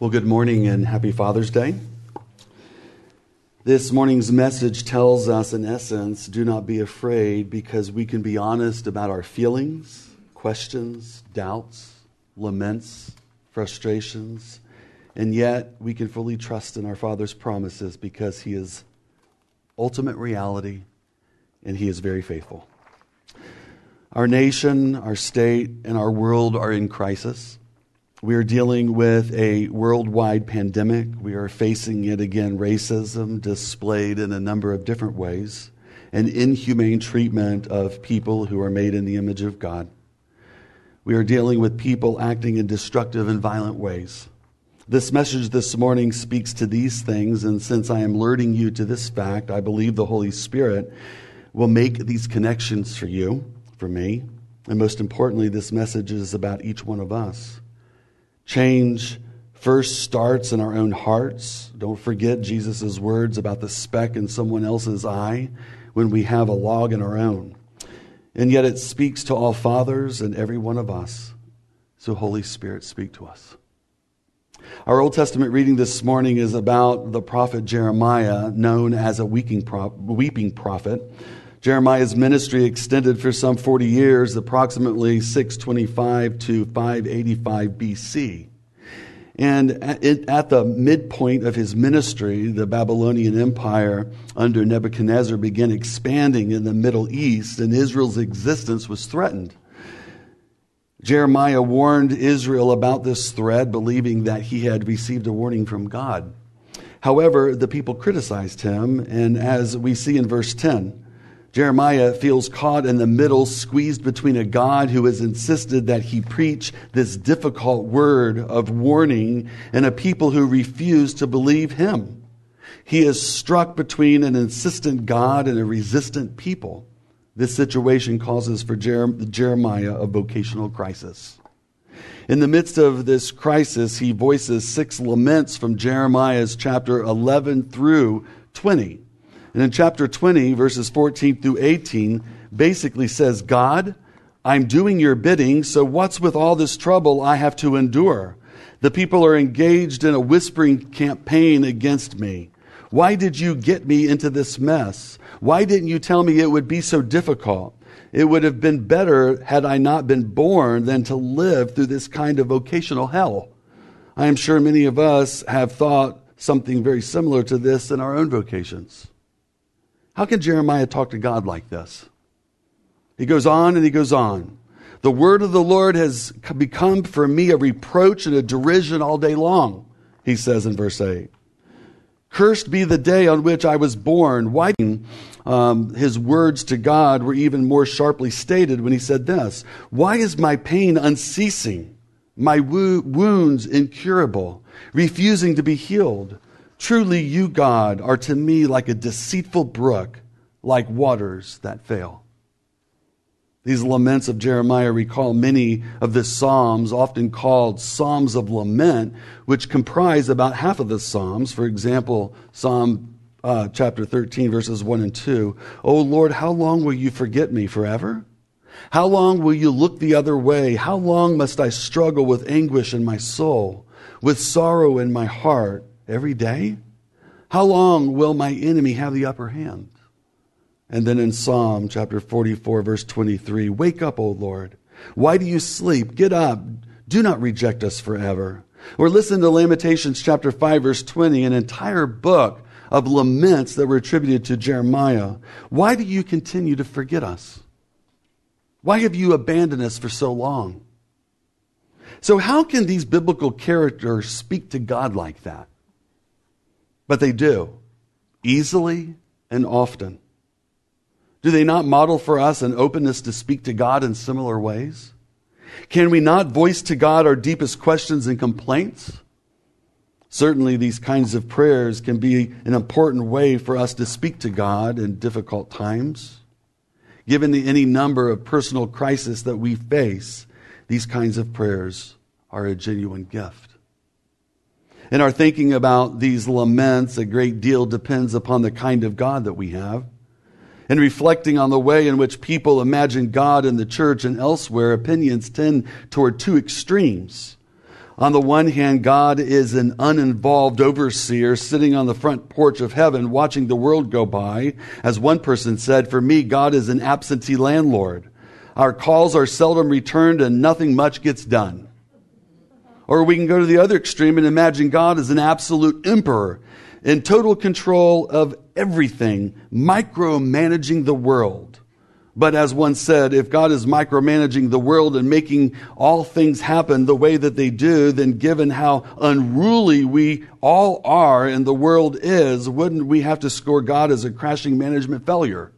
Well, good morning and happy Father's Day. This morning's message tells us, in essence, do not be afraid because we can be honest about our feelings, questions, doubts, laments, frustrations, and yet we can fully trust in our Father's promises because He is ultimate reality and He is very faithful. Our nation, our state, and our world are in crisis. We are dealing with a worldwide pandemic. We are facing yet again racism displayed in a number of different ways, and inhumane treatment of people who are made in the image of God. We are dealing with people acting in destructive and violent ways. This message this morning speaks to these things, and since I am alerting you to this fact, I believe the Holy Spirit will make these connections for you, for me, and most importantly, this message is about each one of us. Change first starts in our own hearts. Don't forget Jesus' words about the speck in someone else's eye when we have a log in our own. And yet it speaks to all fathers and every one of us. So, Holy Spirit, speak to us. Our Old Testament reading this morning is about the prophet Jeremiah, known as a weeping prophet. Jeremiah's ministry extended for some 40 years, approximately 625 to 585 BC. And at the midpoint of his ministry, the Babylonian Empire under Nebuchadnezzar began expanding in the Middle East, and Israel's existence was threatened. Jeremiah warned Israel about this threat, believing that he had received a warning from God. However, the people criticized him, and as we see in verse 10, Jeremiah feels caught in the middle, squeezed between a God who has insisted that he preach this difficult word of warning and a people who refuse to believe him. He is struck between an insistent God and a resistant people. This situation causes for Jeremiah a vocational crisis. In the midst of this crisis, he voices six laments from Jeremiah's chapter 11 through 20. And in chapter 20, verses 14 through 18, basically says, God, I'm doing your bidding, so what's with all this trouble I have to endure? The people are engaged in a whispering campaign against me. Why did you get me into this mess? Why didn't you tell me it would be so difficult? It would have been better had I not been born than to live through this kind of vocational hell. I am sure many of us have thought something very similar to this in our own vocations. How can Jeremiah talk to God like this? He goes on and he goes on. The word of the Lord has become for me a reproach and a derision all day long, he says in verse 8. Cursed be the day on which I was born. Why? Um, his words to God were even more sharply stated when he said this Why is my pain unceasing, my wo- wounds incurable, refusing to be healed? Truly, you, God, are to me like a deceitful brook, like waters that fail. These laments of Jeremiah recall many of the Psalms, often called Psalms of Lament, which comprise about half of the Psalms. For example, Psalm uh, chapter 13, verses 1 and 2. O Lord, how long will you forget me forever? How long will you look the other way? How long must I struggle with anguish in my soul, with sorrow in my heart? Every day? How long will my enemy have the upper hand? And then in Psalm chapter 44, verse 23, Wake up, O Lord. Why do you sleep? Get up. Do not reject us forever. Or listen to Lamentations chapter 5, verse 20, an entire book of laments that were attributed to Jeremiah. Why do you continue to forget us? Why have you abandoned us for so long? So, how can these biblical characters speak to God like that? But they do, easily and often. Do they not model for us an openness to speak to God in similar ways? Can we not voice to God our deepest questions and complaints? Certainly, these kinds of prayers can be an important way for us to speak to God in difficult times. Given the any number of personal crises that we face, these kinds of prayers are a genuine gift. In our thinking about these laments, a great deal depends upon the kind of God that we have. In reflecting on the way in which people imagine God in the church and elsewhere, opinions tend toward two extremes. On the one hand, God is an uninvolved overseer sitting on the front porch of heaven watching the world go by. As one person said, for me, God is an absentee landlord. Our calls are seldom returned and nothing much gets done. Or we can go to the other extreme and imagine God as an absolute emperor in total control of everything, micromanaging the world. But as one said, if God is micromanaging the world and making all things happen the way that they do, then given how unruly we all are and the world is, wouldn't we have to score God as a crashing management failure?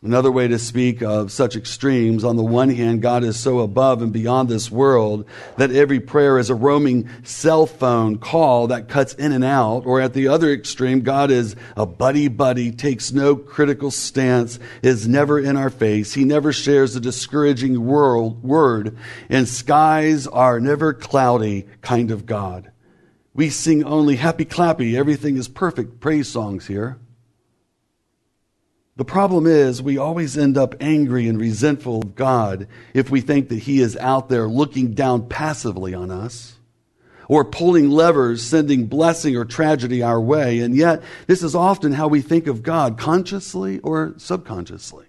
Another way to speak of such extremes, on the one hand, God is so above and beyond this world that every prayer is a roaming cell phone call that cuts in and out. Or at the other extreme, God is a buddy buddy, takes no critical stance, is never in our face. He never shares a discouraging world, word, and skies are never cloudy kind of God. We sing only happy clappy, everything is perfect praise songs here. The problem is, we always end up angry and resentful of God if we think that He is out there looking down passively on us or pulling levers, sending blessing or tragedy our way. And yet, this is often how we think of God, consciously or subconsciously.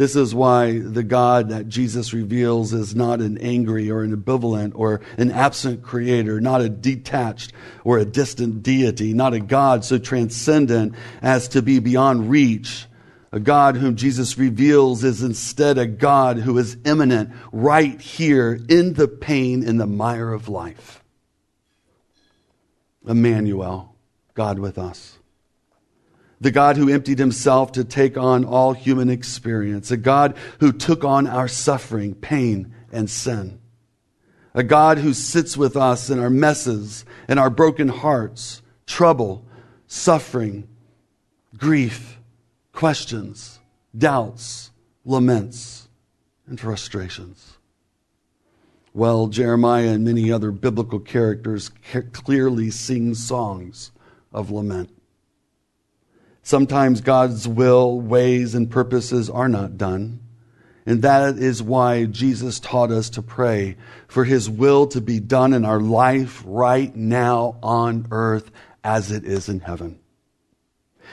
This is why the God that Jesus reveals is not an angry or an ambivalent or an absent creator, not a detached or a distant deity, not a God so transcendent as to be beyond reach. A God whom Jesus reveals is instead a God who is immanent right here in the pain, in the mire of life. Emmanuel, God with us the God who emptied himself to take on all human experience, a God who took on our suffering, pain, and sin, a God who sits with us in our messes and our broken hearts, trouble, suffering, grief, questions, doubts, laments, and frustrations. Well, Jeremiah and many other biblical characters clearly sing songs of lament. Sometimes God's will, ways, and purposes are not done. And that is why Jesus taught us to pray for his will to be done in our life right now on earth as it is in heaven.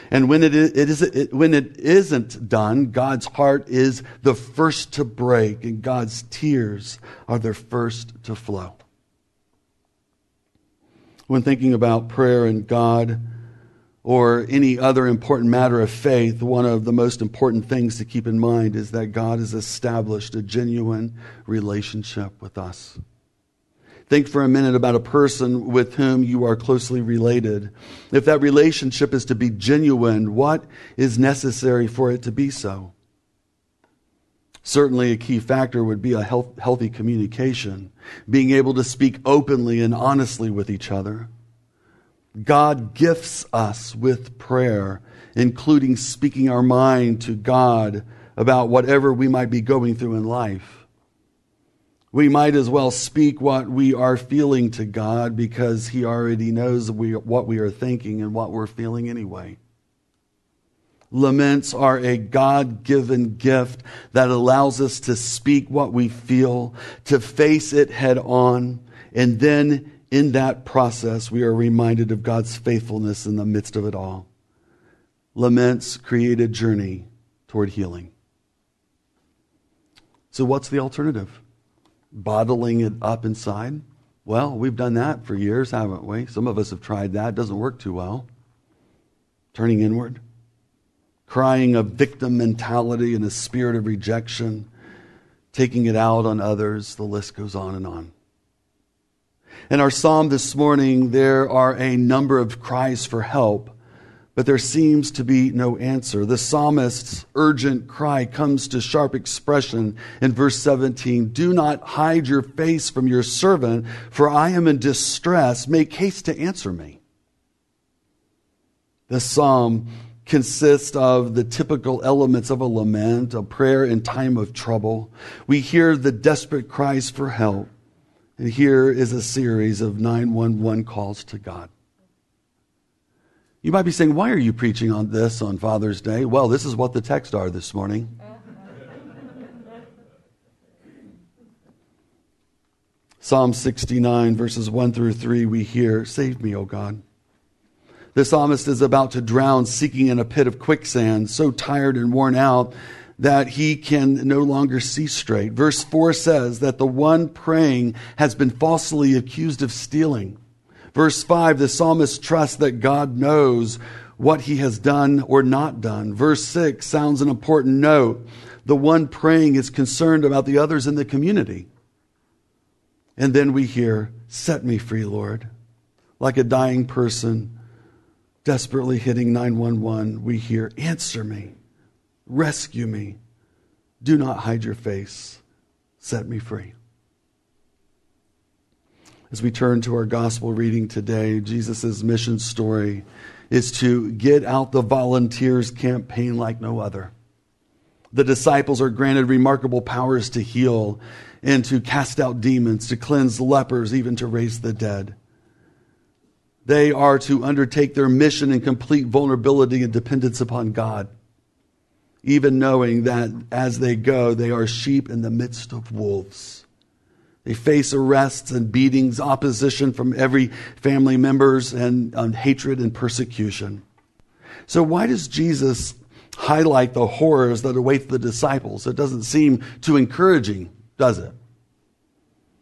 And when it, is, it is it, when it isn't done, God's heart is the first to break and God's tears are the first to flow. When thinking about prayer and God, or any other important matter of faith, one of the most important things to keep in mind is that God has established a genuine relationship with us. Think for a minute about a person with whom you are closely related. If that relationship is to be genuine, what is necessary for it to be so? Certainly, a key factor would be a health, healthy communication, being able to speak openly and honestly with each other. God gifts us with prayer, including speaking our mind to God about whatever we might be going through in life. We might as well speak what we are feeling to God because He already knows we, what we are thinking and what we're feeling anyway. Laments are a God given gift that allows us to speak what we feel, to face it head on, and then in that process, we are reminded of God's faithfulness in the midst of it all. Laments create a journey toward healing. So, what's the alternative? Bottling it up inside? Well, we've done that for years, haven't we? Some of us have tried that. It doesn't work too well. Turning inward, crying a victim mentality and a spirit of rejection, taking it out on others. The list goes on and on. In our psalm this morning, there are a number of cries for help, but there seems to be no answer. The psalmist's urgent cry comes to sharp expression in verse 17 Do not hide your face from your servant, for I am in distress. Make haste to answer me. This psalm consists of the typical elements of a lament, a prayer in time of trouble. We hear the desperate cries for help. And here is a series of 911 calls to God. You might be saying, why are you preaching on this on Father's Day? Well, this is what the texts are this morning. Psalm 69, verses 1 through 3, we hear, Save me, O God. The psalmist is about to drown, seeking in a pit of quicksand, so tired and worn out that he can no longer see straight. Verse 4 says that the one praying has been falsely accused of stealing. Verse 5, the psalmist trusts that God knows what he has done or not done. Verse 6 sounds an important note. The one praying is concerned about the others in the community. And then we hear, Set me free, Lord. Like a dying person desperately hitting 911, we hear, Answer me, rescue me. Do not hide your face. Set me free. As we turn to our gospel reading today, Jesus' mission story is to get out the volunteers campaign like no other. The disciples are granted remarkable powers to heal and to cast out demons, to cleanse lepers, even to raise the dead. They are to undertake their mission in complete vulnerability and dependence upon God, even knowing that as they go, they are sheep in the midst of wolves. They face arrests and beatings, opposition from every family members, and hatred and persecution. So, why does Jesus highlight the horrors that await the disciples? It doesn't seem too encouraging, does it?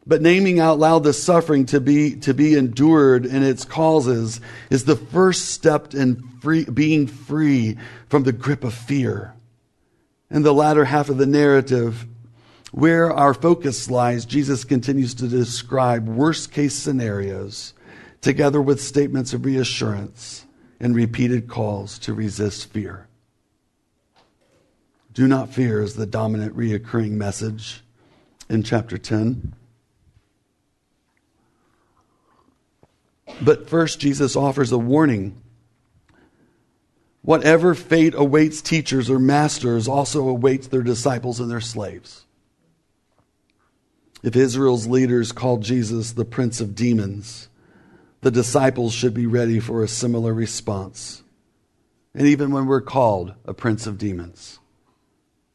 But naming out loud the suffering to be, to be endured and its causes is the first step in free, being free from the grip of fear. In the latter half of the narrative, where our focus lies, Jesus continues to describe worst case scenarios together with statements of reassurance and repeated calls to resist fear. Do not fear is the dominant reoccurring message in chapter 10. But first, Jesus offers a warning. Whatever fate awaits teachers or masters also awaits their disciples and their slaves. If Israel's leaders called Jesus the Prince of Demons, the disciples should be ready for a similar response. And even when we're called a Prince of Demons,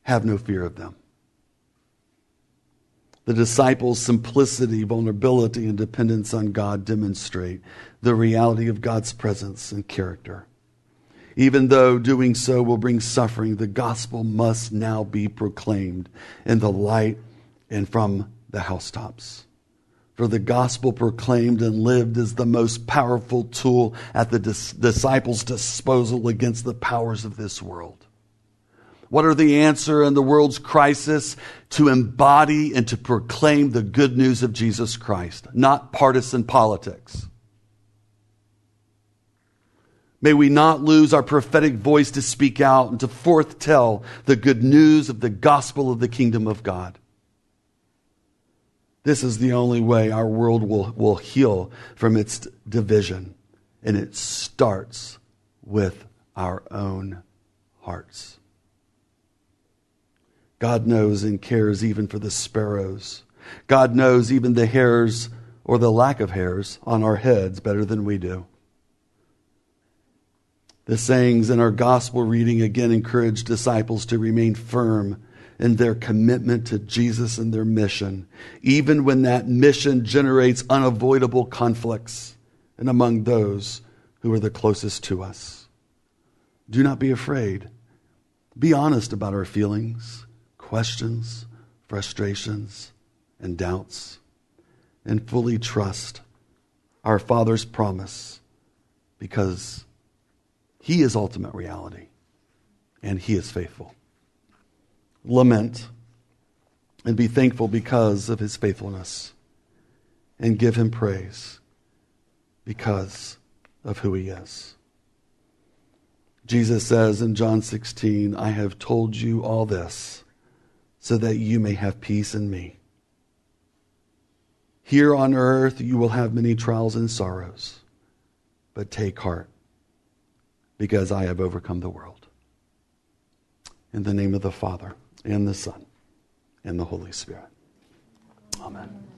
have no fear of them. The disciples' simplicity, vulnerability, and dependence on God demonstrate the reality of God's presence and character. Even though doing so will bring suffering, the gospel must now be proclaimed in the light and from the housetops. For the gospel proclaimed and lived is the most powerful tool at the dis- disciples' disposal against the powers of this world. What are the answer in the world's crisis? To embody and to proclaim the good news of Jesus Christ, not partisan politics. May we not lose our prophetic voice to speak out and to forthtell the good news of the gospel of the kingdom of God. This is the only way our world will, will heal from its division. And it starts with our own hearts. God knows and cares even for the sparrows. God knows even the hairs or the lack of hairs on our heads better than we do. The sayings in our gospel reading again encourage disciples to remain firm in their commitment to Jesus and their mission, even when that mission generates unavoidable conflicts and among those who are the closest to us. Do not be afraid. Be honest about our feelings, questions, frustrations, and doubts, and fully trust our Father's promise because He is ultimate reality and He is faithful lament and be thankful because of his faithfulness and give him praise because of who he is. Jesus says in John 16, I have told you all this so that you may have peace in me. Here on earth you will have many trials and sorrows, but take heart because I have overcome the world. In the name of the Father and the Son, and the Holy Spirit. Amen.